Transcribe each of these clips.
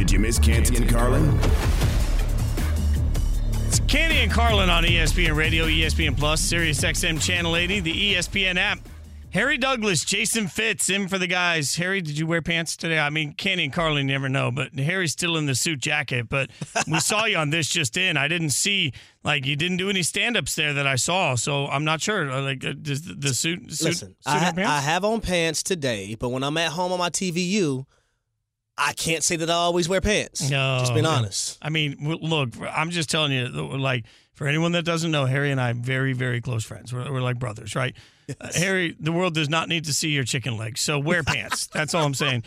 Did you miss Canty and Carlin? It's Canty and Carlin on ESPN Radio, ESPN Plus, Sirius XM Channel 80, the ESPN app. Harry Douglas, Jason Fitz, in for the guys. Harry, did you wear pants today? I mean, Canty and Carlin never know, but Harry's still in the suit jacket. But we saw you on this just in. I didn't see like you didn't do any stand ups there that I saw, so I'm not sure. Like, uh, does the, the suit, suit Listen, suit I, have pants? I have on pants today, but when I'm at home on my TVU, I can't say that I always wear pants. No, Just being honest. I mean, look, I'm just telling you, like, for anyone that doesn't know, Harry and I are very, very close friends. We're, we're like brothers, right? Uh, Harry, the world does not need to see your chicken legs, so wear pants. That's all I'm saying.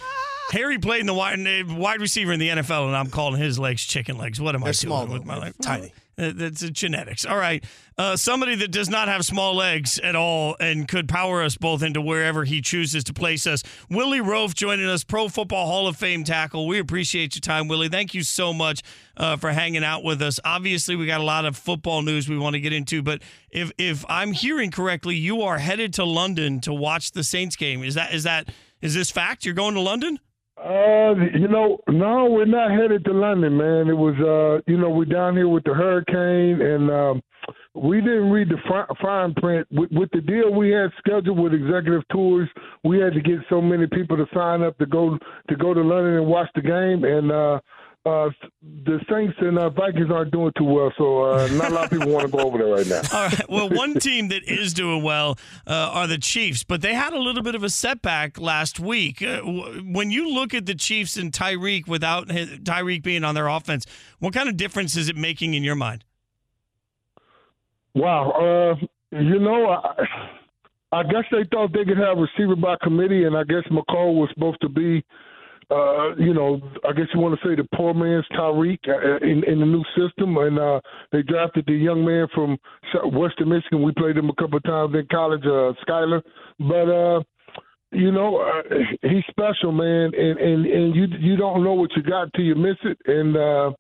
Harry played in the wide, wide receiver in the NFL, and I'm calling his legs chicken legs. What am I They're doing small, with though, my life? Tiny. Uh, That's genetics. All right. Uh, somebody that does not have small legs at all and could power us both into wherever he chooses to place us. Willie Roaf joining us, Pro Football Hall of Fame tackle. We appreciate your time, Willie. Thank you so much uh, for hanging out with us. Obviously, we got a lot of football news we want to get into, but if if I'm hearing correctly, you are headed to London to watch the Saints game. Is that is that is this fact? You're going to London? Uh, you know, no, we're not headed to London, man. It was, uh, you know, we're down here with the hurricane, and um, we didn't read the fi- fine print. With, with the deal we had scheduled with executive tours, we had to get so many people to sign up to go to go to London and watch the game, and uh, uh, the Saints and uh, Vikings aren't doing too well, so uh, not a lot of people want to go over there right now. All right. Well, one team that is doing well uh, are the Chiefs, but they had a little bit of a setback last week. Uh, when you look at the Chiefs and Tyreek without Tyreek being on their offense, what kind of difference is it making in your mind? Wow. Uh, you know, I, I guess they thought they could have receiver by committee, and I guess Mecole was supposed to be, uh, you know, I guess you want to say the poor man's Tyreek uh, in, in the new system. And uh, they drafted the young man from Western Michigan. We played him a couple of times in college, uh, Skyler. But, uh, you know, uh, he's special, man, and, and and you you don't know what you got till you miss it, and uh,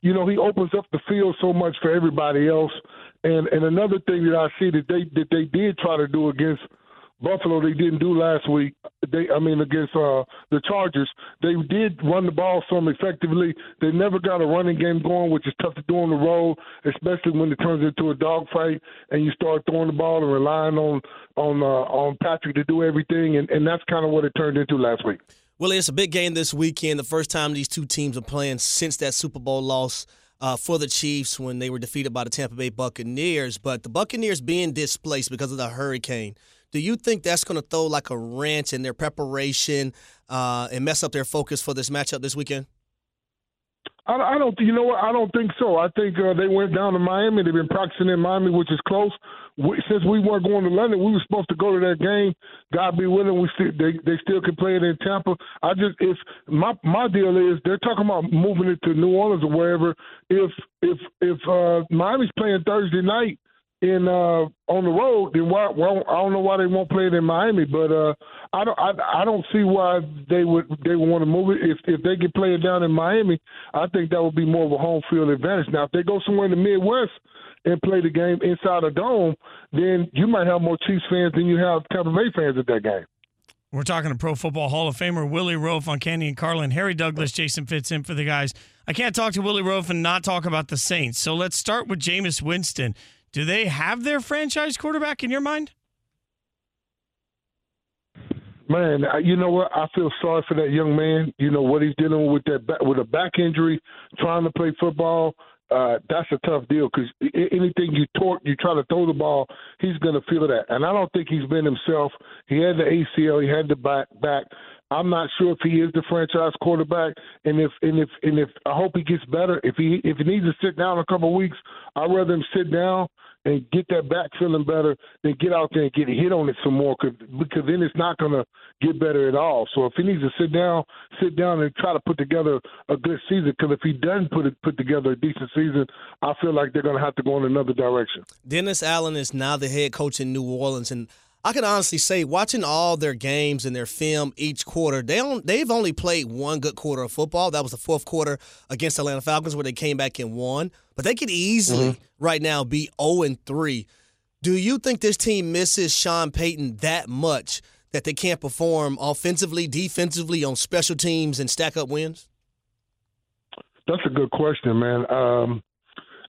you know he opens up the field so much for everybody else. And and another thing that I see that they that they did try to do against Buffalo, they didn't do last week. They, I mean, against uh, the Chargers, they did run the ball some effectively. They never got a running game going, which is tough to do on the road, especially when it turns into a dogfight and you start throwing the ball and relying on on uh, on Patrick to do everything. And, and that's kind of what it turned into last week. Willie, it's a big game this weekend. The first time these two teams are playing since that Super Bowl loss uh, for the Chiefs when they were defeated by the Tampa Bay Buccaneers. But the Buccaneers being displaced because of the hurricane, do you think that's going to throw like a wrench in their preparation uh, and mess up their focus for this matchup this weekend? I, I don't. You know what? I don't think so. I think uh, they went down to Miami. They've been practicing in Miami, which is close. We, since we weren't going to London, we were supposed to go to that game. God be willing, we still they they still can play it in Tampa. I just if my my deal is they're talking about moving it to New Orleans or wherever. If if if uh, Miami's playing Thursday night in uh on the road, then why, I don't know why they won't play it in Miami, but uh I don't I, I don't see why they would they would want to move it. If if they could play it down in Miami, I think that would be more of a home field advantage. Now if they go somewhere in the Midwest and play the game inside a dome, then you might have more Chiefs fans than you have Tampa Bay fans at that game. We're talking to Pro Football Hall of Famer Willie Roaf on Canty and Carlin. Harry Douglas, Jason Fitz in for the guys. I can't talk to Willie Roaf and not talk about the Saints. So let's start with Jameis Winston. Do they have their franchise quarterback in your mind? Man, you know what? I feel sorry for that young man. You know what he's dealing with that back, with a back injury, trying to play football. Uh, that's a tough deal because anything you torque, you try to throw the ball, he's going to feel that. And I don't think he's been himself. He had the ACL, he had the back back. I'm not sure if he is the franchise quarterback, and if and if and if I hope he gets better. If he if he needs to sit down a couple of weeks, I'd rather him sit down and get that back feeling better than get out there and get hit on it some more. Cause, because then it's not going to get better at all. So if he needs to sit down, sit down and try to put together a good season. Because if he doesn't put it put together a decent season, I feel like they're going to have to go in another direction. Dennis Allen is now the head coach in New Orleans, and I can honestly say, watching all their games and their film each quarter, they don't, they've only played one good quarter of football. That was the fourth quarter against the Atlanta Falcons, where they came back and won. But they could easily right now be 0 and 3. Do you think this team misses Sean Payton that much that they can't perform offensively, defensively, on special teams and stack up wins? that's a good question, man. Um,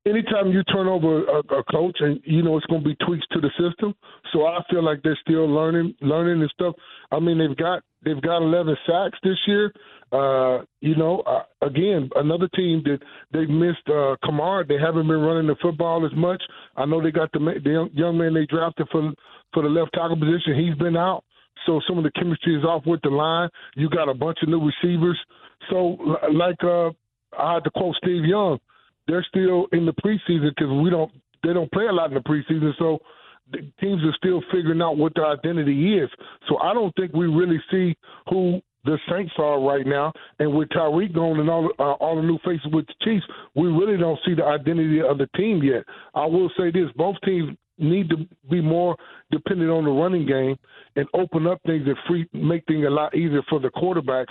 anytime you turn over a, a coach, and you know it's going to be tweaks to the system, so I feel like they're still learning, learning and stuff. I mean, they've got they've got 11 sacks this year. Uh, you know, uh, again, another team that they've missed uh, Kamara. They haven't been running the football as much. I know they got the, the young man they drafted for for the left tackle position. He's been out, so some of the chemistry is off with the line. You got a bunch of new receivers. So, like uh, I had to quote Steve Young, they're still in the preseason because we don't they don't play a lot in the preseason. So the teams are still figuring out what their identity is. So I don't think we really see who the Saints are right now. And with Tyreek going and all uh, all the new faces with the Chiefs, we really don't see the identity of the team yet. I will say this: both teams need to be more dependent on the running game and open up things and free make things a lot easier for the quarterbacks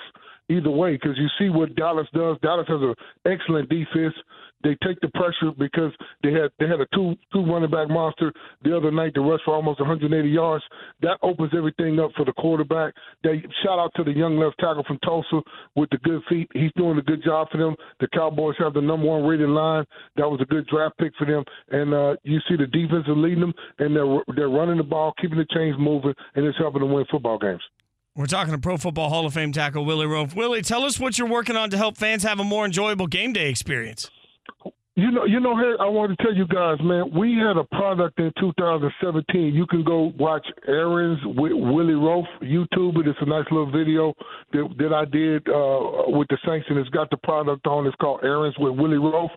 either way because you see what Dallas does. Dallas has an excellent defense. They take the pressure because they had they had a two two running back monster the other night to rush for almost 180 yards. That opens everything up for the quarterback. They shout out to the young left tackle from Tulsa with the good feet. He's doing a good job for them. The Cowboys have the number one rated line. That was a good draft pick for them. And uh, you see the defense is leading them, and they're they're running the ball, keeping the chains moving, and it's helping them win football games. We're talking to Pro Football Hall of Fame tackle Willie Roaf. Willie, tell us what you're working on to help fans have a more enjoyable game day experience. You know, you know, hey, I want to tell you guys, man, we had a product in 2017. You can go watch Aaron's with Willie Roaf YouTube. It. It's a nice little video that, that I did uh, with the Saints, and it's got the product on. It's called Aaron's with Willie Roaf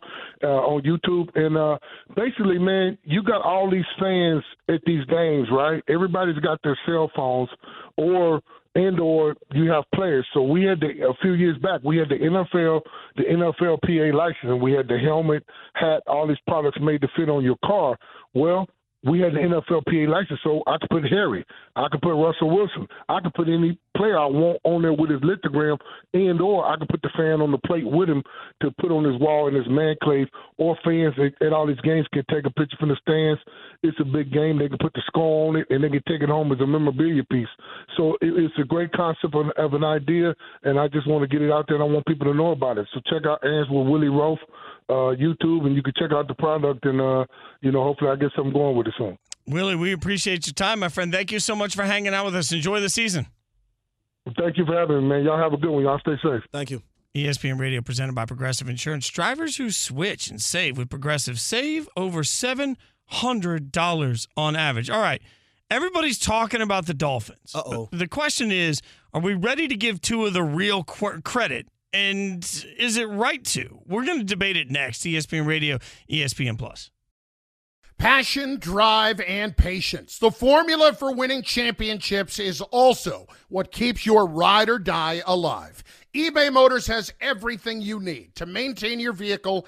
uh, on YouTube. And uh, basically, man, you got all these fans at these games, right? Everybody's got their cell phones or – and or you have players. So we had the a few years back we had the NFL the NFLPA license and we had the helmet, hat, all these products made to fit on your car. Well, we had the NFLPA license, so I could put Harry, I could put Russell Wilson, I could put any player I want on there with his lithogram, and or I could put the fan on the plate with him to put on his wall in his man cave, or fans at, at all these games can take a picture from the stands. It's a big game; they can put the score on it, and they can take it home as a memorabilia piece. So it, it's a great concept of, of an idea, and I just want to get it out there, and I want people to know about it. So check out Aaron's with Willie Roaf uh, YouTube, and you can check out the product, and uh, you know, hopefully, I get something going with it soon. Willie, we appreciate your time, my friend. Thank you so much for hanging out with us. Enjoy the season. Thank you for having me, man. Y'all have a good one. Y'all stay safe. Thank you. ESPN Radio presented by Progressive Insurance. Drivers who switch and save with Progressive save over $700 on average. All right. Everybody's talking about the Dolphins. Uh-oh. The question is, are we ready to give Tua the real qu- credit and is it right to? We're going to debate it next. ESPN Radio, ESPN Plus. Passion, drive, and patience. The formula for winning championships is also what keeps your ride or die alive. eBay Motors has everything you need to maintain your vehicle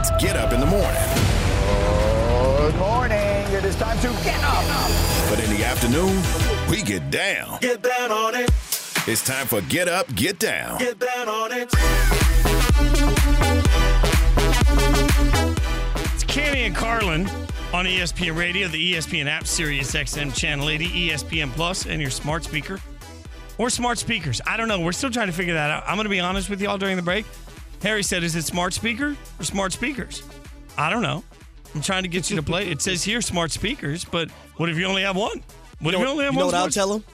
It's Get Up in the Morning. Good morning. It is time to get up. But in the afternoon, we get down. Get down on it. It's time for Get Up, Get Down. Get down on it. It's Canty and Carlin on ESPN Radio, the ESPN app, Sirius XM Channel 80, ESPN Plus, and your smart speaker or smart speakers. I don't know. We're still trying to figure that out. I'm going to be honest with y'all during the break. Harry said, "Is it smart speaker or smart speakers?" I don't know. I'm trying to get you to play. It says here smart speakers, but what if you only have one? What if you only have you know what I'll tell him?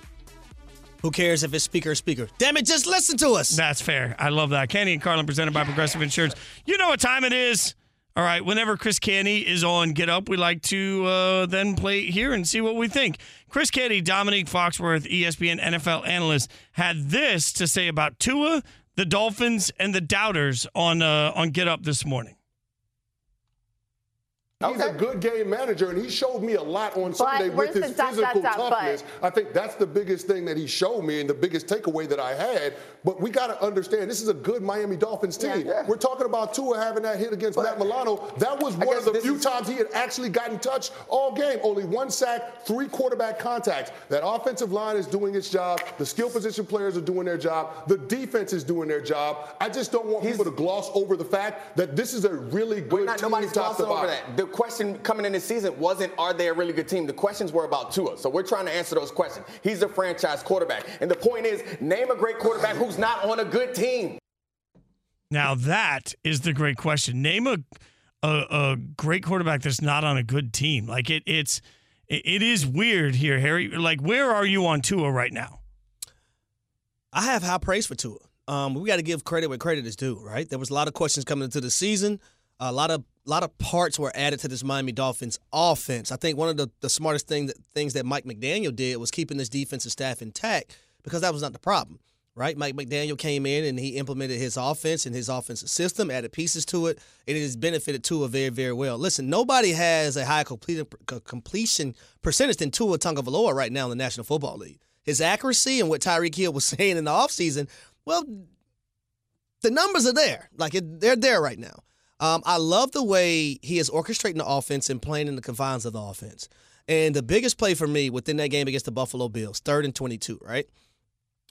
Who cares if it's speaker or speaker? Damn it, just listen to us. That's fair. I love that. Canty and Carlin presented by Progressive Insurance. You know what time it is. All right, whenever Chris Canty is on Get Up, we like to uh, then play here and see what we think. Chris Canty, Dominique Foxworth, ESPN NFL analyst, had this to say about Tua, the Dolphins, and the Doubters on uh, on Get Up this morning. He's a good game manager, and he showed me a lot on Sunday with his the dot, physical dot, dot, toughness. I think that's the biggest thing that he showed me and the biggest takeaway that I had. But we got to understand this is a good Miami Dolphins team. Yeah. We're talking about Tua having that hit against Matt Milano. That was one of the few is- times he had actually gotten touched all game. Only one sack, three quarterback contacts. That offensive line is doing its job. The skill position players are doing their job. The defense is doing their job. I just don't want people to gloss over the fact that this is a really good Not, team nobody's top to glossing over that. The question coming in this season wasn't, are they a really good team? The questions were about Tua. So we're trying to answer those questions. He's a franchise quarterback. And the point is, name a great quarterback who's not on a good team. Now that is the great question. Name a a, a great quarterback that's not on a good team. Like it, it's it, it is weird here, Harry. Like where are you on Tua right now? I have high praise for Tua. Um, we got to give credit where credit is due, right? There was a lot of questions coming into the season. A lot of lot of parts were added to this Miami Dolphins offense. I think one of the, the smartest thing that, things that Mike McDaniel did was keeping this defensive staff intact because that was not the problem, right? Mike McDaniel came in and he implemented his offense and his offensive system, added pieces to it, and it has benefited Tua very, very well. Listen, nobody has a higher complete, completion percentage than Tua Tagovailoa right now in the National Football League. His accuracy and what Tyreek Hill was saying in the offseason, well, the numbers are there. Like it, they're there right now. Um, I love the way he is orchestrating the offense and playing in the confines of the offense. And the biggest play for me within that game against the Buffalo Bills, third and 22, right?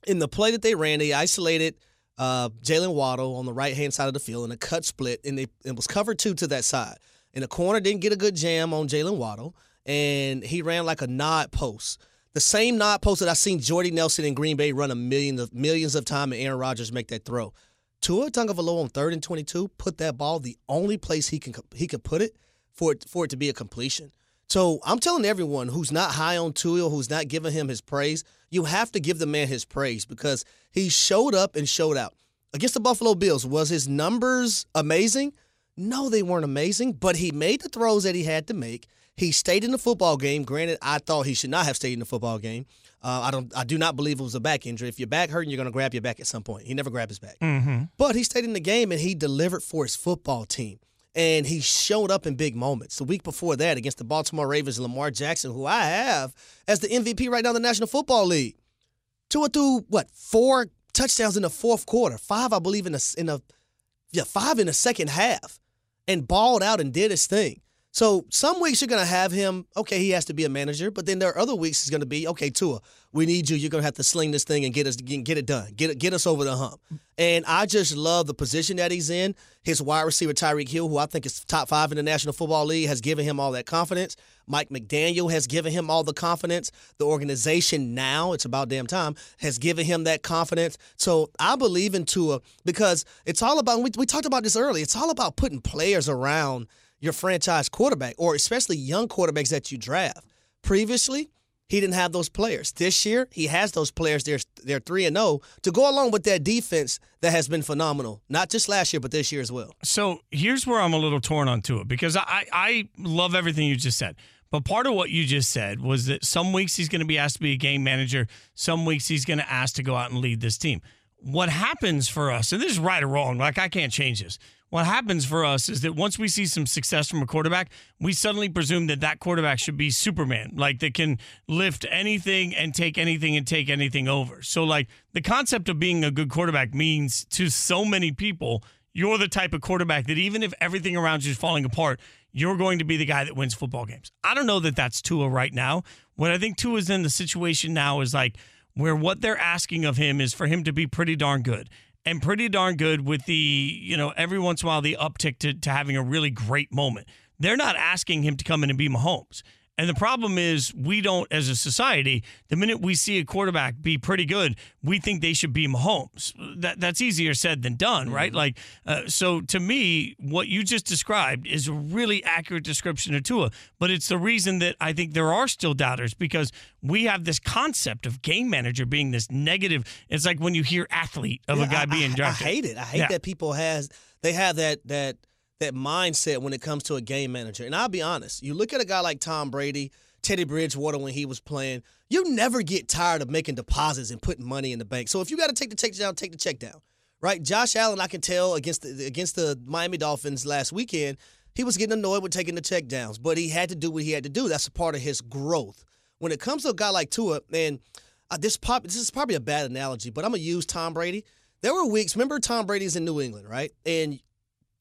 In the play that they ran, they isolated uh, Jalen Waddle on the right hand side of the field in a cut split, and they, it was covered two to that side. And the corner didn't get a good jam on Jalen Waddle, and he ran like a nod post. The same nod post that I've seen Jordy Nelson in Green Bay run a million of millions of time and Aaron Rodgers make that throw. Tua Tagovailoa on third and 22 put that ball the only place he can he could put it for it for it to be a completion. So I'm telling everyone who's not high on Tua, who's not giving him his praise, you have to give the man his praise because he showed up and showed out. Against the Buffalo Bills, was his numbers amazing? No, they weren't amazing, but he made the throws that he had to make. He stayed in the football game. Granted, I thought he should not have stayed in the football game. Uh, I don't. I do not believe it was a back injury. If your back hurting, you're going to grab your back at some point. He never grabbed his back. Mm-hmm. But he stayed in the game and he delivered for his football team. And he showed up in big moments. The week before that, against the Baltimore Ravens, Lamar Jackson, who I have as the MVP right now in the National Football League, Tua threw what four touchdowns in the fourth quarter, five I believe in the in the yeah five in the second half, and balled out and did his thing. So some weeks you're gonna have him. Okay, he has to be a manager, but then there are other weeks he's gonna be okay. Tua, we need you. You're gonna have to sling this thing and get us get it done. Get get us over the hump. And I just love the position that he's in. His wide receiver Tyreek Hill, who I think is top five in the National Football League, has given him all that confidence. Mike McDaniel has given him all the confidence. The organization now, it's about damn time, has given him that confidence. So I believe in Tua because it's all about. We, we talked about this earlier. It's all about putting players around your franchise quarterback, or especially young quarterbacks that you draft. Previously, he didn't have those players. This year, he has those players. They're they're three and zero to go along with that defense that has been phenomenal. Not just last year, but this year as well. So here's where I'm a little torn on Tua because I, I love everything you just said. But part of what you just said was that some weeks he's going to be asked to be a game manager, some weeks he's going to ask to go out and lead this team. What happens for us, and this is right or wrong, like I can't change this. What happens for us is that once we see some success from a quarterback, we suddenly presume that that quarterback should be Superman, like that can lift anything and take anything and take anything over. So, like, the concept of being a good quarterback means to so many people, you're the type of quarterback that even if everything around you is falling apart, you're going to be the guy that wins football games. I don't know that that's Tua right now. What I think Tua is in the situation now is like where what they're asking of him is for him to be pretty darn good and pretty darn good with the, you know, every once in a while the uptick to, to having a really great moment. They're not asking him to come in and be Mahomes. And the problem is, we don't, as a society, the minute we see a quarterback be pretty good, we think they should be Mahomes. That that's easier said than done, right? Mm-hmm. Like, uh, so to me, what you just described is a really accurate description of Tua. But it's the reason that I think there are still doubters because we have this concept of game manager being this negative. It's like when you hear athlete of a guy I- being drafted. I hate it. I hate Yeah. that people has they have that that that mindset when it comes to a game manager. And I'll be honest, you look at a guy like Tom Brady, Teddy Bridgewater when he was playing, you never get tired of making deposits and putting money in the bank. So if you got to take the check down, take the check down. Right? Josh Allen, I can tell against the against the Miami Dolphins last weekend, he was getting annoyed with taking the check downs, but he had to do what he had to do. That's a part of his growth. When it comes to a guy like Tua, man, uh, this pop this is probably a bad analogy, but I'm gonna use Tom Brady. There were weeks. Remember, Tom Brady's in New England, right? And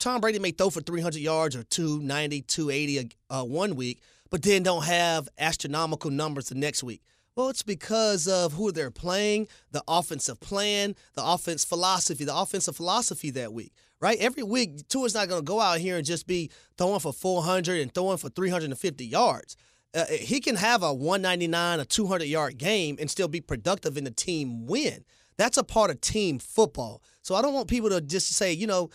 Tom Brady may throw for 300 yards or 290, 280 uh, one week, but then don't have astronomical numbers the next week. Well, it's because of who they're playing, the offensive plan, the offense philosophy, the offensive philosophy that week, right? Every week, Tua's not going to go out here and just be throwing for 400 and throwing for 350 yards. Uh, he can have a 199, a 200 yard game and still be productive in the team win. That's a part of team football. So I don't want people to just say, you know,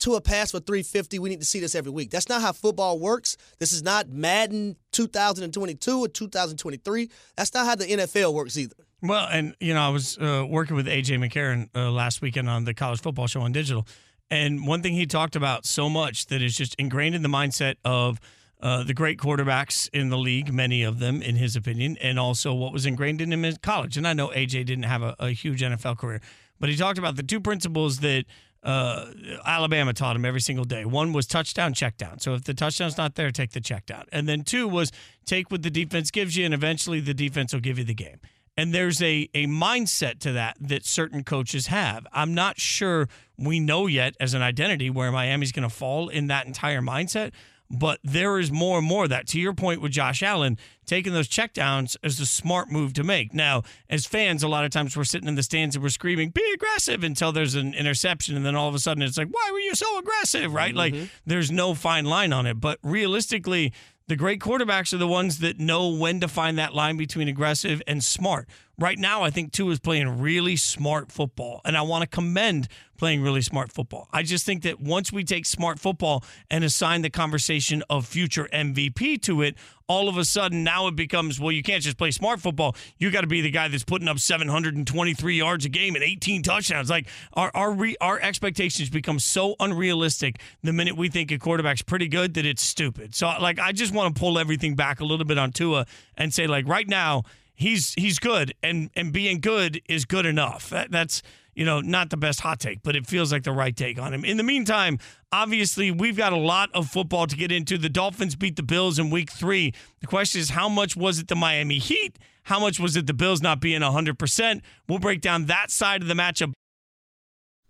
to a pass for 350, we need to see this every week. That's not how football works. This is not Madden 2022 or 2023. That's not how the NFL works either. Well, and you know, I was uh, working with AJ McCarron uh, last weekend on the college football show on digital, and one thing he talked about so much that is just ingrained in the mindset of uh, the great quarterbacks in the league, many of them, in his opinion, and also what was ingrained in him in college. And I know AJ didn't have a, a huge NFL career, but he talked about the two principles that uh, Alabama taught him every single day. One was touchdown, check down. So if the touchdown's not there, take the check down. And then two was take what the defense gives you, and eventually the defense will give you the game. And there's a, a mindset to that that certain coaches have. I'm not sure we know yet as an identity where Miami's going to fall in that entire mindset, but there is more and more of that. To your point with Josh Allen, taking those checkdowns is a smart move to make. Now, as fans, a lot of times we're sitting in the stands and we're screaming, be aggressive until there's an interception. And then all of a sudden it's like, why were you so aggressive? Right? Like mm-hmm. there's no fine line on it. But realistically, the great quarterbacks are the ones that know when to find that line between aggressive and smart. Right now, I think Tua is playing really smart football, and I want to commend playing really smart football. I just think that once we take smart football and assign the conversation of future MVP to it, all of a sudden now it becomes well, you can't just play smart football. You got to be the guy that's putting up 723 yards a game and 18 touchdowns. Like our our re, our expectations become so unrealistic the minute we think a quarterback's pretty good that it's stupid. So like I just want to pull everything back a little bit on Tua and say like right now he's he's good and and being good is good enough. That, that's you know not the best hot take, but it feels like the right take on him. In the meantime, obviously we've got a lot of football to get into. The Dolphins beat the Bills in Week Three. The question is how much was it the Miami Heat? How much was it the Bills not being hundred percent? We'll break down that side of the matchup.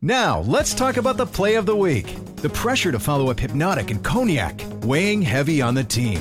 Now, let's talk about the play of the week. The pressure to follow up Hpnotiq and Cognac, weighing heavy on the team.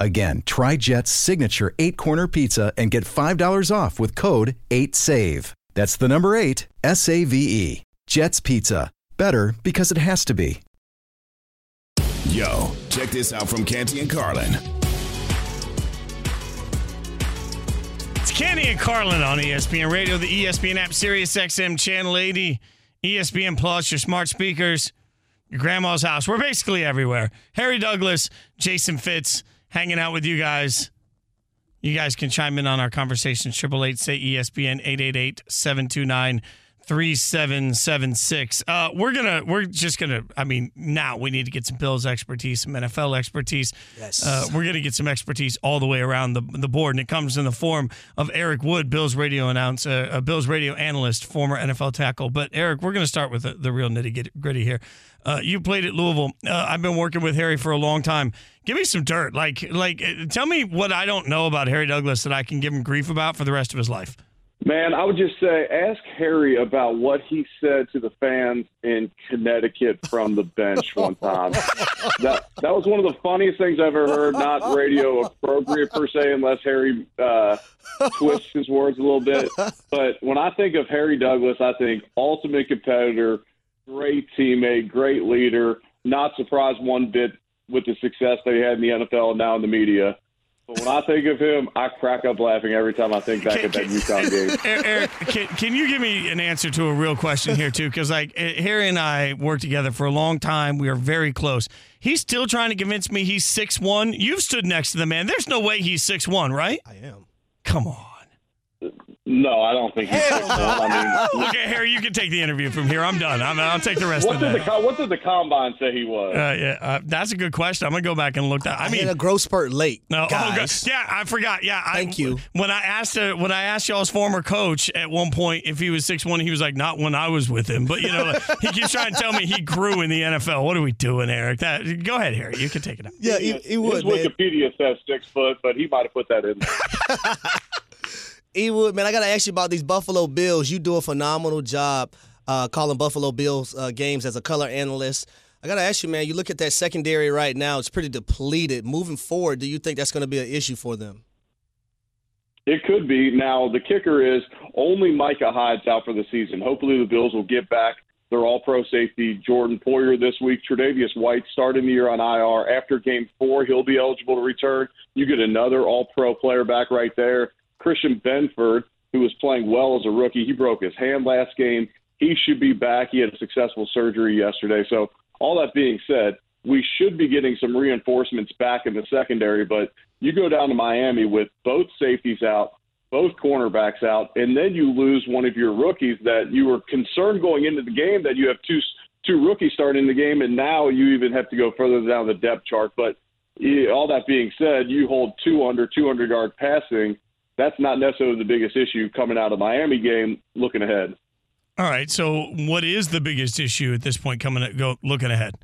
Again, try Jet's signature eight corner pizza and get $5 off with code 8SAVE. That's the number eight, S A V E. Jet's Pizza. Better because it has to be. Yo, check this out from Canty and Carlin. It's Canty and Carlin on ESPN Radio, the ESPN app, Sirius XM Channel 80. ESPN Plus, your smart speakers, your grandma's house. We're basically everywhere. Harry Douglas, Jason Fitz, hanging out with you guys. You guys can chime in on our conversation. Triple eight say ESPN 888 729 3776. Uh, we're gonna we're just gonna I mean, now we need to get some Bills expertise, some NFL expertise. Yes. Uh, we're gonna get some expertise all the way around the the board, and it comes in the form of Eric Wood, Bills radio announcer, uh, Bills radio analyst, former NFL tackle. But Eric, we're gonna start with the, the real nitty gritty here. Uh, you played at Louisville. Uh, I've been working with Harry for a long time. Give me some dirt. Like, like, uh, tell me what I don't know about Harry Douglas that I can give him grief about for the rest of his life. Man, I would just say ask Harry about what he said to the fans in Connecticut from the bench one time. that that was one of the funniest things I've ever heard. Not radio appropriate per se, unless Harry uh, twists his words a little bit. But when I think of Harry Douglas, I think ultimate competitor, great teammate, great leader. Not surprised one bit with the success that he had in the NFL and now in the media. But when I think of him, I crack up laughing every time I think back at that Utah game. Eric, can, can you give me an answer to a real question here too? Because like eh, Harry and I worked together for a long time. We are very close. He's still trying to convince me he's six one. You've stood next to the man. There's no way he's six one, right? I am. Come on. No, I don't think he's six one. I mean, Okay, Harry, you can take the interview from here. I'm done. I'm, I'll take the rest what of the did the what did the combine say he was? Uh, yeah, uh, that's a good question. I'm gonna go back and look that. I I mean, hit a growth spurt late, No, oh, guys. yeah, I forgot. Yeah, Thank I, you. When I asked uh, when I asked y'all's former coach at one point if he was six one, he was like, "Not when I was with him." But you know, he keeps trying to tell me he grew in the NFL. What are we doing, Eric? That go ahead, Harry. You can take it out. Yeah, he, he would, His man. Wikipedia says six foot, but he might have put that in would, man. I got to ask you about these Buffalo Bills. You do a phenomenal job uh, calling Buffalo Bills uh, games as a color analyst. I got to ask you, man. You look at that secondary right now; it's pretty depleted. Moving forward, do you think that's going to be an issue for them? It could be. Now, the kicker is only Micah Hyde's out for the season. Hopefully, the Bills will get back their all pro safety, Jordan Poyer, this week. Tre'Davious White starting the year on IR. After game four, he'll be eligible to return. You get another all pro player back right there. Christian Benford, who was playing well as a rookie, he broke his hand last game. He should be back. He had a successful surgery yesterday. So, all that being said, we should be getting some reinforcements back in the secondary, but you go down to Miami with both safeties out, both cornerbacks out, and then you lose one of your rookies that you were concerned going into the game that you have two two rookies starting the game, and now you even have to go further down the depth chart. But all that being said, you hold two under 200 yard passing. That's not necessarily the biggest issue coming out of Miami game. Looking ahead. All right. So, what is the biggest issue at this point? Coming at, go looking ahead.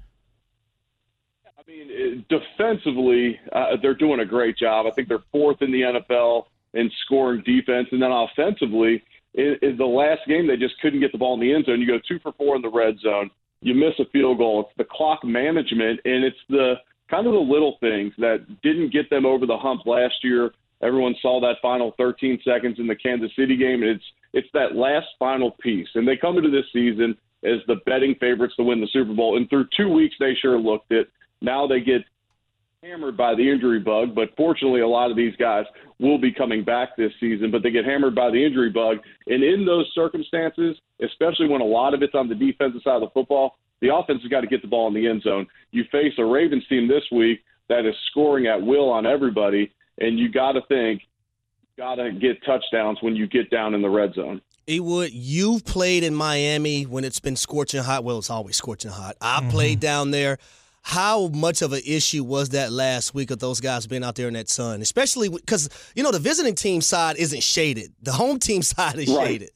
I mean, defensively, uh, they're doing a great job. I think they're fourth in the NFL in scoring defense, and then offensively, in, in the last game they just couldn't get the ball in the end zone. You go two for four in the red zone. You miss a field goal. It's the clock management, and it's the kind of the little things that didn't get them over the hump last year. Everyone saw that final 13 seconds in the Kansas City game. It's it's that last final piece, and they come into this season as the betting favorites to win the Super Bowl. And through two weeks, they sure looked it. Now they get hammered by the injury bug, but fortunately, a lot of these guys will be coming back this season, but they get hammered by the injury bug. And in those circumstances, especially when a lot of it's on the defensive side of the football, the offense has got to get the ball in the end zone. You face a Ravens team this week that is scoring at will on everybody, and you got to think, got to get touchdowns when you get down in the red zone. Ewood, you've played in Miami when it's been scorching hot. Well, it's always scorching hot. I played down there. How much of an issue was that last week of those guys being out there in that sun, especially because you know the visiting team side isn't shaded, the home team side is Right. shaded.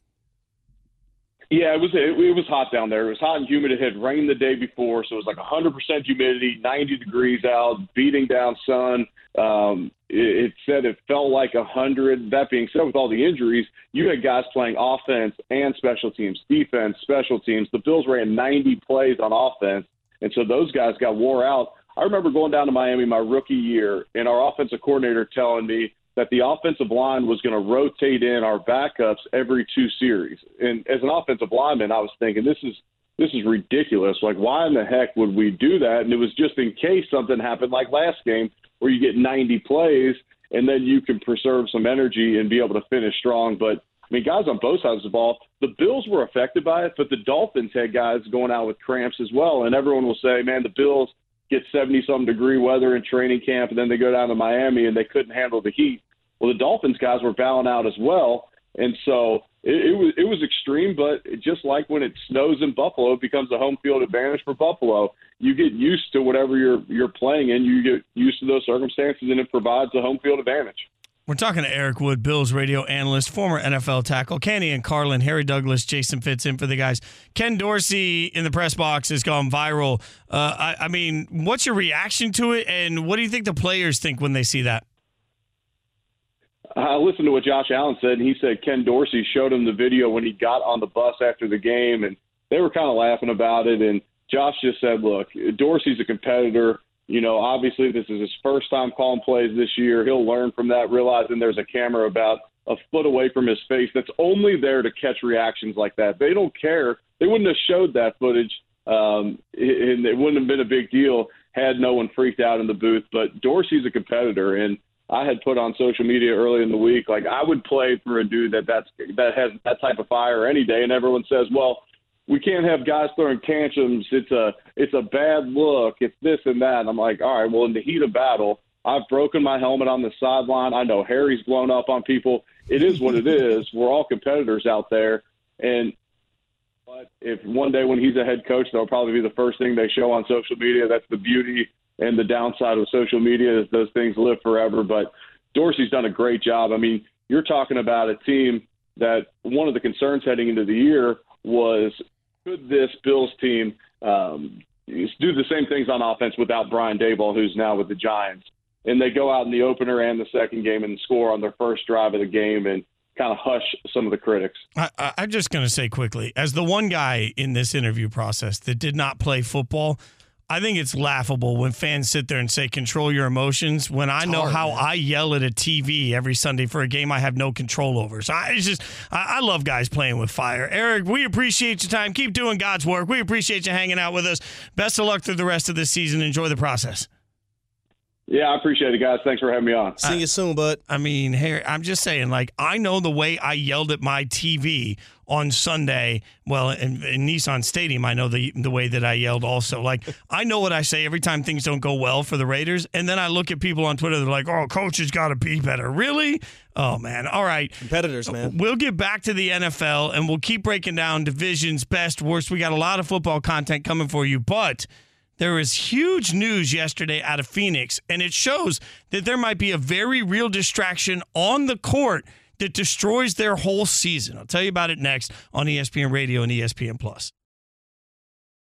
Yeah, it was it, it was hot down there. It was hot and humid. It had rained the day before, so it was like 100% humidity, 90 degrees out, beating down sun. Um, it, said it felt like a 100. That being said, with all the injuries, you had guys playing offense and special teams, defense, special teams. The Bills ran 90 plays on offense, and so those guys got wore out. I remember going down to Miami my rookie year, and our offensive coordinator telling me that the offensive line was going to rotate in our backups every two series. And as an offensive lineman, I was thinking this is this is ridiculous. Like, why in the heck would we do that? And it was just in case something happened like last game where you get 90 plays and then you can preserve some energy and be able to finish strong. But I mean, guys on both sides of the ball. The Bills were affected by it, but the Dolphins had guys going out with cramps as well. And everyone will say, man, the Bills get 70 some degree weather in training camp, and then they go down to Miami and they couldn't handle the heat. Well, the Dolphins guys were bowing out as well. And so it, it was it was extreme, but just like when it snows in Buffalo, it becomes a home field advantage for Buffalo. You get used to whatever you're you're playing in, you get used to those circumstances, and it provides a home field advantage. We're talking to Eric Wood, Bills radio analyst, former NFL tackle, Canty and Carlin, Harry Douglas, Jason Fitz in for the guys. Ken Dorsey in the press box has gone viral. Uh, I, I mean, what's your reaction to it, and what do you think the players think when they see that? I listened to what Josh Allen said, and he said Ken Dorsey showed him the video when he got on the bus after the game, and they were kind of laughing about it. And Josh just said, "Look, Dorsey's a competitor. You know, obviously this is his first time calling plays this year. He'll learn from that, realizing there's a camera about a foot away from his face that's only there to catch reactions like that. They don't care. They wouldn't have showed that footage, um, and it wouldn't have been a big deal had no one freaked out in the booth. But Dorsey's a competitor, and I had put on social media early in the week, like I would play for a dude that that's that has that type of fire any day, and everyone says, well, we can't have guys throwing tantrums. It's a it's a bad look. It's this and that. And I'm like, all right, well, in the heat of battle, I've broken my helmet on the sideline. I know Harry's blown up on people. It is what it is. We're all competitors out there, and but if one day when he's a head coach, that'll probably be the first thing they show on social media. That's the beauty and the downside of social media is those things live forever. But Dorsey's done a great job. I mean, you're talking about a team that one of the concerns heading into the year was could this Bills team um, do the same things on offense without Brian Daboll, who's now with the Giants? And they go out in the opener and the second game and score on their first drive of the game and kind of hush some of the critics. I, I'm just going to say quickly, as the one guy in this interview process that did not play football, I think it's laughable when fans sit there and say control your emotions when I know hard, how man. I yell at a TV every Sunday for a game I have no control over. So I it's just I, I love guys playing with fire. Eric, we appreciate your time. Keep doing God's work. We appreciate you hanging out with us. Best of luck through the rest of this season. Enjoy the process. Yeah, I appreciate it, guys. Thanks for having me on. See you soon, bud. I mean, Harry, I'm just saying, like, I know the way I yelled at my TV on Sunday. Well, in, in Nissan Stadium, I know the the way that I yelled also. Like, I know what I say every time things don't go well for the Raiders, and then I look at people on Twitter. They're like, "Oh, coach has got to be better." Really? Oh man. All right. Competitors, man. We'll get back to the NFL and we'll keep breaking down divisions, best, worst. We got a lot of football content coming for you, but there was huge news yesterday out of Phoenix, and it shows that there might be a very real distraction on the court that destroys their whole season. I'll tell you about it next on ESPN Radio and ESPN Plus.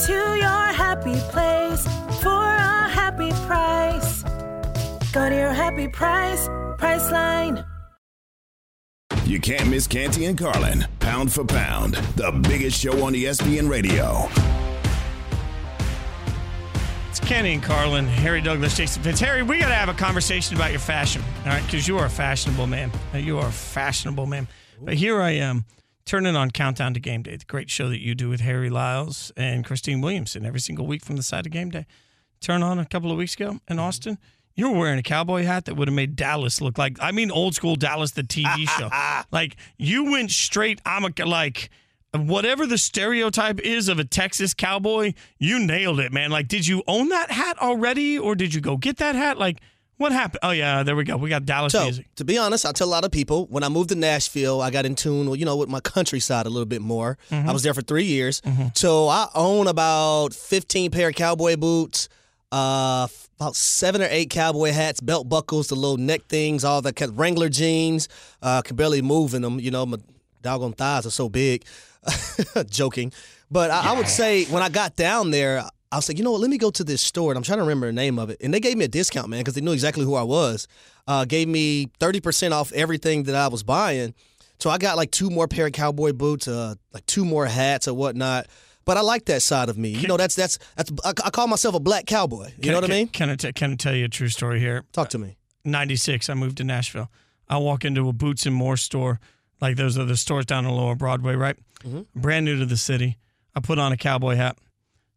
Go to your happy place for a happy price. Go to your happy price, Priceline. You can't miss Canty and Carlin. Pound for pound, the biggest show on ESPN radio. It's Canty and Carlin, Harry Douglas, Jason Fitz. Harry, we got to have a conversation about your fashion, all right? Because you are a fashionable man. Uh, You are a fashionable man. But here I am, turning on Countdown to Game Day, the great show that you do with Harry Lyles and Christine Williamson every single week from the side of Game Day. Turn on a couple of weeks ago in mm-hmm. Austin. You were wearing a cowboy hat that would have made Dallas look like, I mean, old school Dallas, the TV show. like, you went straight, I'm a, like, whatever the stereotype is of a Texas cowboy, you nailed it, man. Like, did you own that hat already or did you go get that hat? Like, What happened? Oh yeah, there we go. We got Dallas So, music. to be honest, I tell a lot of people when I moved to Nashville, I got in tune, you know, with my countryside a little bit more. Mhm. I was there for three years, Mm-hmm. so I own about fifteen pair of cowboy boots, uh, about seven or eight cowboy hats, belt buckles, the little neck things, all that kind of Wrangler jeans. Uh, can barely move in them. You know, my doggone thighs are so big. Joking, but I, I would say when I got down there. I was like, you know what? Let me go to this store, and I'm trying to remember the name of it. And they gave me a discount, man, because they knew exactly who I was. Uh, gave me 30% off everything that I was buying. So I got like two more pair of cowboy boots, uh, like two more hats or whatnot. But I like that side of me. You know, that's that's that's. I, I call myself a black cowboy. You Can- know what can- I mean? Can I, t- can I tell you a true story here? Talk to me. 96, I moved to Nashville. I walk into a Boots and More store, like those are the stores down on Lower Broadway, right? Mhm. Brand new to the city. I put on a cowboy hat.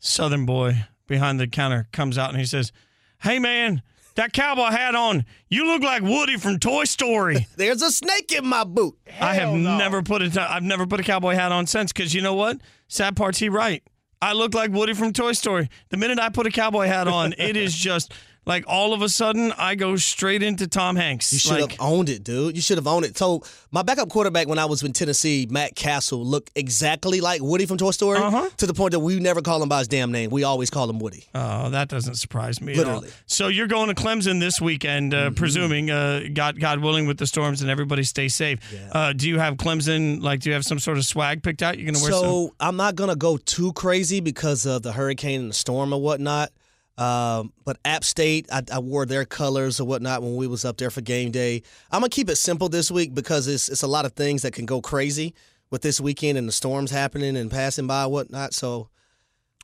Southern boy behind the counter comes out and he says, Hey man, that cowboy hat on, you look like Woody from Toy Story. There's a snake in my boot. I have never put it. I've never put a cowboy hat on since because you know what? Sad part's he right. I look like Woody from Toy Story. The minute I put a cowboy hat on, it is just like all of a sudden I go straight into Tom Hanks. You should Like, have owned it, dude. You should have owned it. So my backup quarterback when I was in Tennessee, Matt Cassel, looked exactly like Woody from Toy Story. Uh-huh. To the point that we never call him by his damn name. We always call him Woody. Oh, that doesn't surprise me. Literally. Mm-hmm. At all. So you're going to Clemson this weekend, uh, presuming uh, God, God willing, with the storms and everybody stay safe. Uh, do you have Clemson? Like, do you have some sort of swag picked out? You're going to wear some. So I'm not gonna go too crazy because of the hurricane and the storm and whatnot. Um, but App State, I, I wore their colors or whatnot when we was up there for game day. I'm gonna keep it simple this week because it's it's a lot of things that can go crazy with this weekend and the storms happening and passing by whatnot. So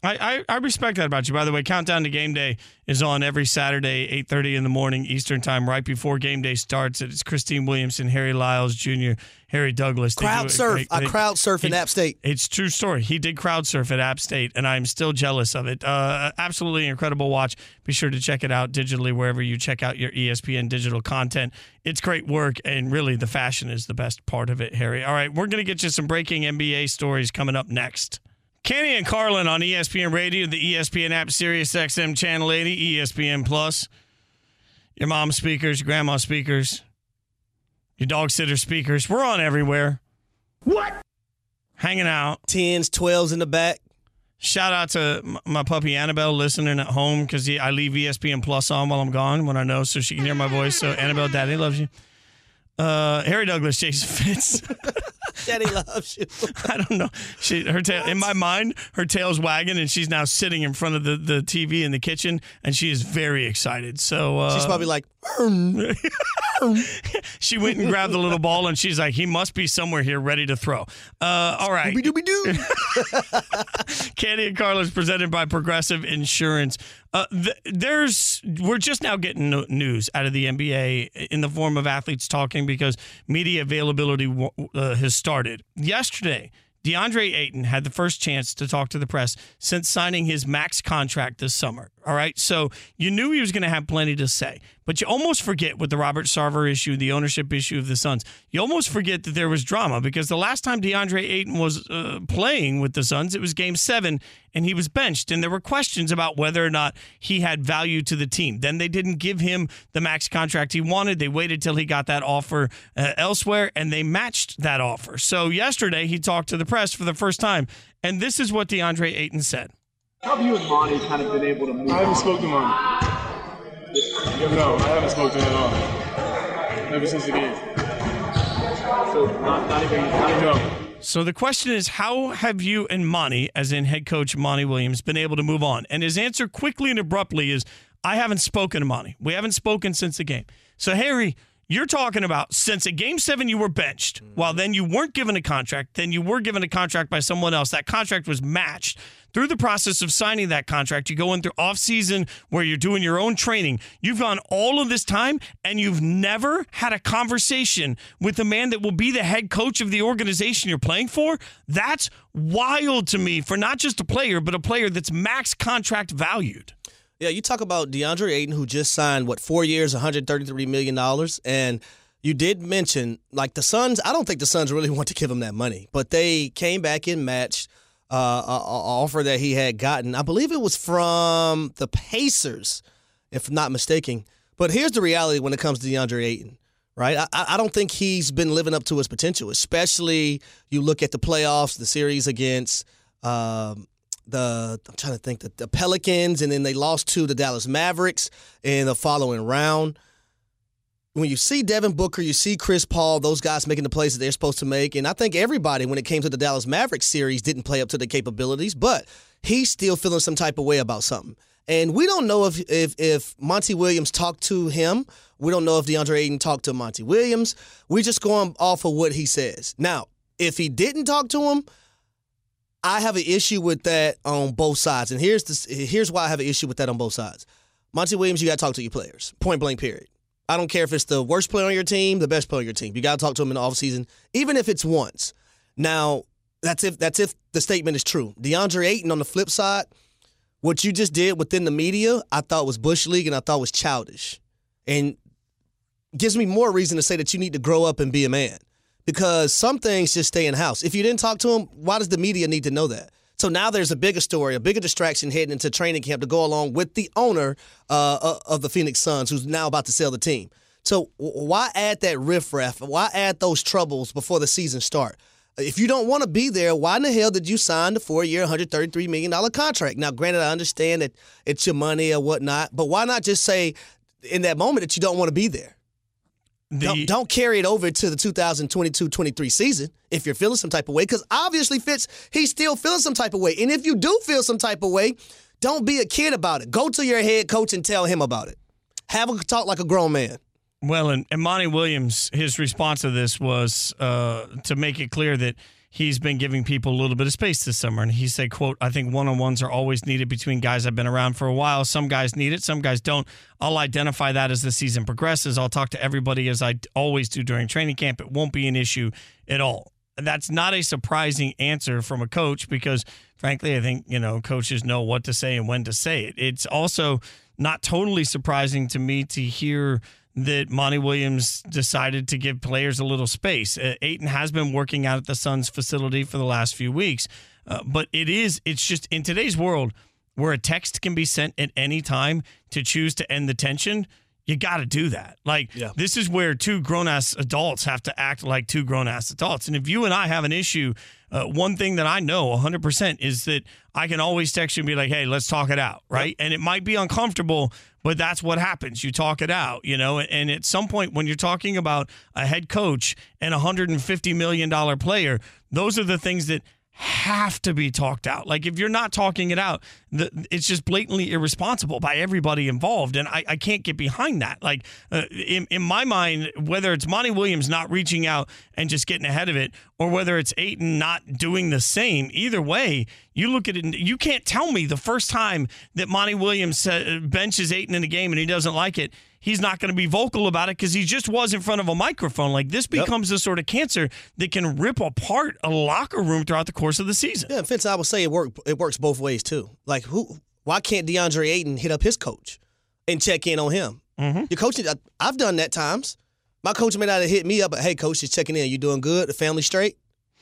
I, I, I respect that about you. By the way, Countdown to Game Day is on every Saturday, 8.30 in the morning Eastern Time, right before game day starts. It's Christine Williamson, Harry Lyles Jr., Harry Douglas. They crowd do surf. great- I crowd surf in App State. It's true story. He did crowd surf at App State, and I'm still jealous of it. Uh, absolutely incredible watch. Be sure to check it out digitally wherever you check out your ESPN digital content. It's great work, and really the fashion is the best part of it, Harry. All right, we're going to get you some breaking NBA stories coming up next. Canty and Carlin on ESPN Radio, the ESPN app, Sirius XM Channel 80, ESPN Plus. Your mom's speakers, your grandma's speakers, your dog sitter speakers. We're on everywhere. What? Hanging out. 10s, 12s in the back. Shout out to my puppy Annabelle listening at home because I leave ESPN Plus on while I'm gone when I know so she can hear my voice. So, Annabelle, daddy loves you. Uh, Harry Douglas, Jason Fitz. Daddy loves you. I don't know. She her tail in my mind, her tail's wagging, and she's now sitting in front of the, the TV in the kitchen, and she is very excited. So uh, She's probably like, she went and grabbed the little ball, and she's like, "He must be somewhere here, ready to throw." Uh, all right. Canty and Carlin presented by Progressive Insurance. Uh, th- there's we're just now getting no- news out of the NBA in the form of athletes talking because media availability w- uh, has started yesterday. DeAndre Ayton had the first chance to talk to the press since signing his max contract this summer. All right. So you knew he was going to have plenty to say, but you almost forget with the Robert Sarver issue, the ownership issue of the Suns, you almost forget that there was drama because the last time DeAndre Ayton was uh, playing with the Suns, it was game seven and he was benched. And there were questions about whether or not he had value to the team. Then they didn't give him the max contract he wanted. They waited till he got that offer uh, elsewhere and they matched that offer. So yesterday he talked to the press for the first time. And this is what DeAndre Ayton said. How have you and Monty kind of been able to move I haven't on? spoken to Monty. No, I haven't spoken to him at all. Ever since the game. So not, not even not even No. So the question is, how have you and Monty, as in head coach Monty Williams, been able to move on? And his answer quickly and abruptly is, I haven't spoken to Monty. We haven't spoken since the game. So Harry, you're talking about since at game seven you were benched. While then you weren't given a contract. Then you were given a contract by someone else. That contract was matched. Through the process of signing that contract, you go in through off season where you're doing your own training. You've gone all of this time and you've never had a conversation with the man that will be the head coach of the organization you're playing for. That's wild to me for not just a player, but a player that's max contract valued. Yeah, you talk about DeAndre Ayton, who just signed what four years, 133 million dollars, and you did mention like the Suns. I don't think the Suns really want to give him that money, but they came back and matched uh, a, a offer that he had gotten. I believe it was from the Pacers, if not mistaken. But here's the reality when it comes to DeAndre Ayton, right? I, I don't think he's been living up to his potential, especially you look at the playoffs, the series against um, the I'm trying to think the, the Pelicans, and then they lost to the Dallas Mavericks in the following round. When you see Devin Booker, you see Chris Paul, those guys making the plays that they're supposed to make, and I think everybody, when it came to the Dallas Mavericks series, didn't play up to their capabilities, but he's still feeling some type of way about something. And we don't know if if if Monty Williams talked to him. We don't know if DeAndre Ayton talked to Monty Williams. We're just going off of what he says. Now, if he didn't talk to him, I have an issue with that on both sides. And here's the, here's why I have an issue with that on both sides. Monty Williams, you got to talk to your players. Point blank, period. I don't care if it's the worst player on your team, the best player on your team. You got to talk to him in the offseason, even if it's once. Now, that's if that's if the statement is true. DeAndre Ayton on the flip side, what you just did within the media, I thought was bush league and I thought was childish, and gives me more reason to say that you need to grow up and be a man because some things just stay in house. If you didn't talk to him, why does the media need to know that? So now there's a bigger story, a bigger distraction heading into training camp to go along with the owner uh, of the Phoenix Suns, who's now about to sell the team. So why add that riffraff? Why add those troubles before the season start? If you don't want to be there, why in the hell did you sign the four-year, $133 million contract? Now, granted, I understand that it's your money or whatnot, but why not just say in that moment that you don't want to be there? The, don't, don't, carry it over to the 2022-23 season if you're feeling some type of way, because obviously Fitz, he's still feeling some type of way. And if you do feel some type of way, don't be a kid about it. Go to your head coach and tell him about it. Have a talk like a grown man. Well, and, and Monty Williams, his response to this was uh, to make it clear that – he's been giving people a little bit of space this summer. And he said, quote, I think one-on-ones are always needed between guys I've been around for a while. Some guys need it, some guys don't. I'll identify that as the season progresses. I'll talk to everybody as I always do during training camp. It won't be an issue at all. That's not a surprising answer from a coach because, frankly, I think, you know, coaches know what to say and when to say it. It's also not totally surprising to me to hear – that Monty Williams decided to give players a little space. Uh, Ayton has been working out at the Suns facility for the last few weeks, uh, but it is it's just in today's world where a text can be sent at any time to choose to end the tension. You got to do that. Like yeah. this is where two grown ass adults have to act like two grown ass adults. And if you and I have an issue, uh, one thing that I know 100% is that I can always text you and be like, "Hey, let's talk it out," right? Yep. And it might be uncomfortable, but that's what happens. You talk it out, you know. And at some point, when you're talking about a head coach and a hundred and fifty million dollar player, those are the things that have to be talked out. Like if you're not talking it out, the, it's just blatantly irresponsible by everybody involved, and I, I can't get behind that. Like uh, in in my mind, whether it's Monty Williams not reaching out and just getting ahead of it, or whether it's Ayton not doing the same, either way, you look at it. You can't tell me the first time that Monty Williams benches Ayton in a game and he doesn't like it he's not going to be vocal about it because he just was in front of a microphone. Like this becomes yep. a sort of cancer that can rip apart a locker room throughout the course of the season. Yeah, Fitz, I would say it work it works both ways too. Like who? Why can't DeAndre Ayton hit up his coach and check in on him? Mm-hmm. Your coach, I've done that times. My coach may not have hit me up, but hey, coach, just checking in. You doing good? The family straight?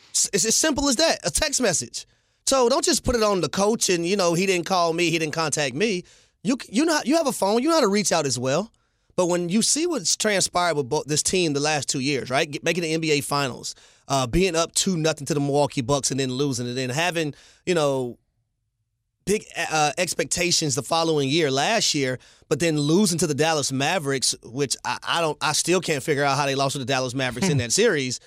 It's as simple as that. A text message. So don't just put it on the coach and you know he didn't call me, he didn't contact me. You you know you have a phone, you know how to reach out as well. But when you see what's transpired with both this team the last two years, right, making the NBA Finals, uh, being up two nothing to the Milwaukee Bucks and then losing, and then having you know big uh, expectations the following year, last year, but then losing to the Dallas Mavericks, which I, I don't, I still can't figure out how they lost to the Dallas Mavericks in that series.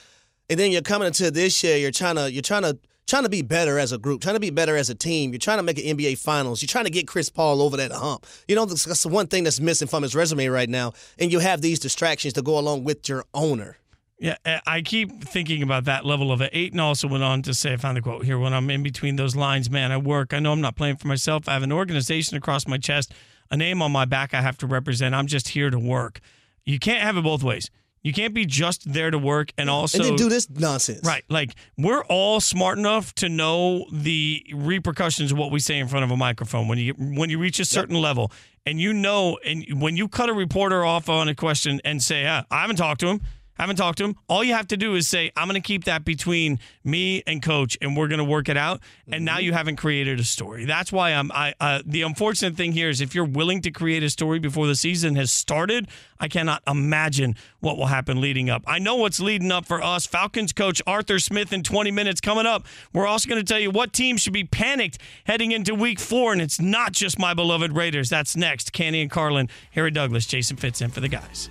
And then you're coming into this year, you're trying to, you're trying to trying to be better as a group, trying to be better as a team. You're trying to make an NBA Finals. You're trying to get Chris Paul over that hump. You know, that's the one thing that's missing from his resume right now. And you have these distractions to go along with your owner. Yeah, I keep thinking about that level of it. Ayton also went on to say, I found the quote here when I'm in between those lines, man, I work. I know I'm not playing for myself. I have an organization across my chest, a name on my back I have to represent. I'm just here to work. You can't have it both ways. You can't be just there to work and also and then do this nonsense. Right. Like we're all smart enough to know the repercussions of what we say in front of a microphone when you when you reach a certain yep. level and you know and when you cut a reporter off on a question and say, ah, I haven't talked to him. Haven't talked to him. All you have to do is say, I'm going to keep that between me and coach, and we're going to work it out. And now you haven't created a story. That's why I'm. I uh, the unfortunate thing here is if you're willing to create a story before the season has started, I cannot imagine what will happen leading up. I know what's leading up for us. Falcons coach Arthur Smith in 20 minutes coming up. We're also going to tell you what team should be panicked heading into Week Four, and it's not just my beloved Raiders. That's next. Canty and Carlin, Harry Douglas, Jason Fitz in for the guys.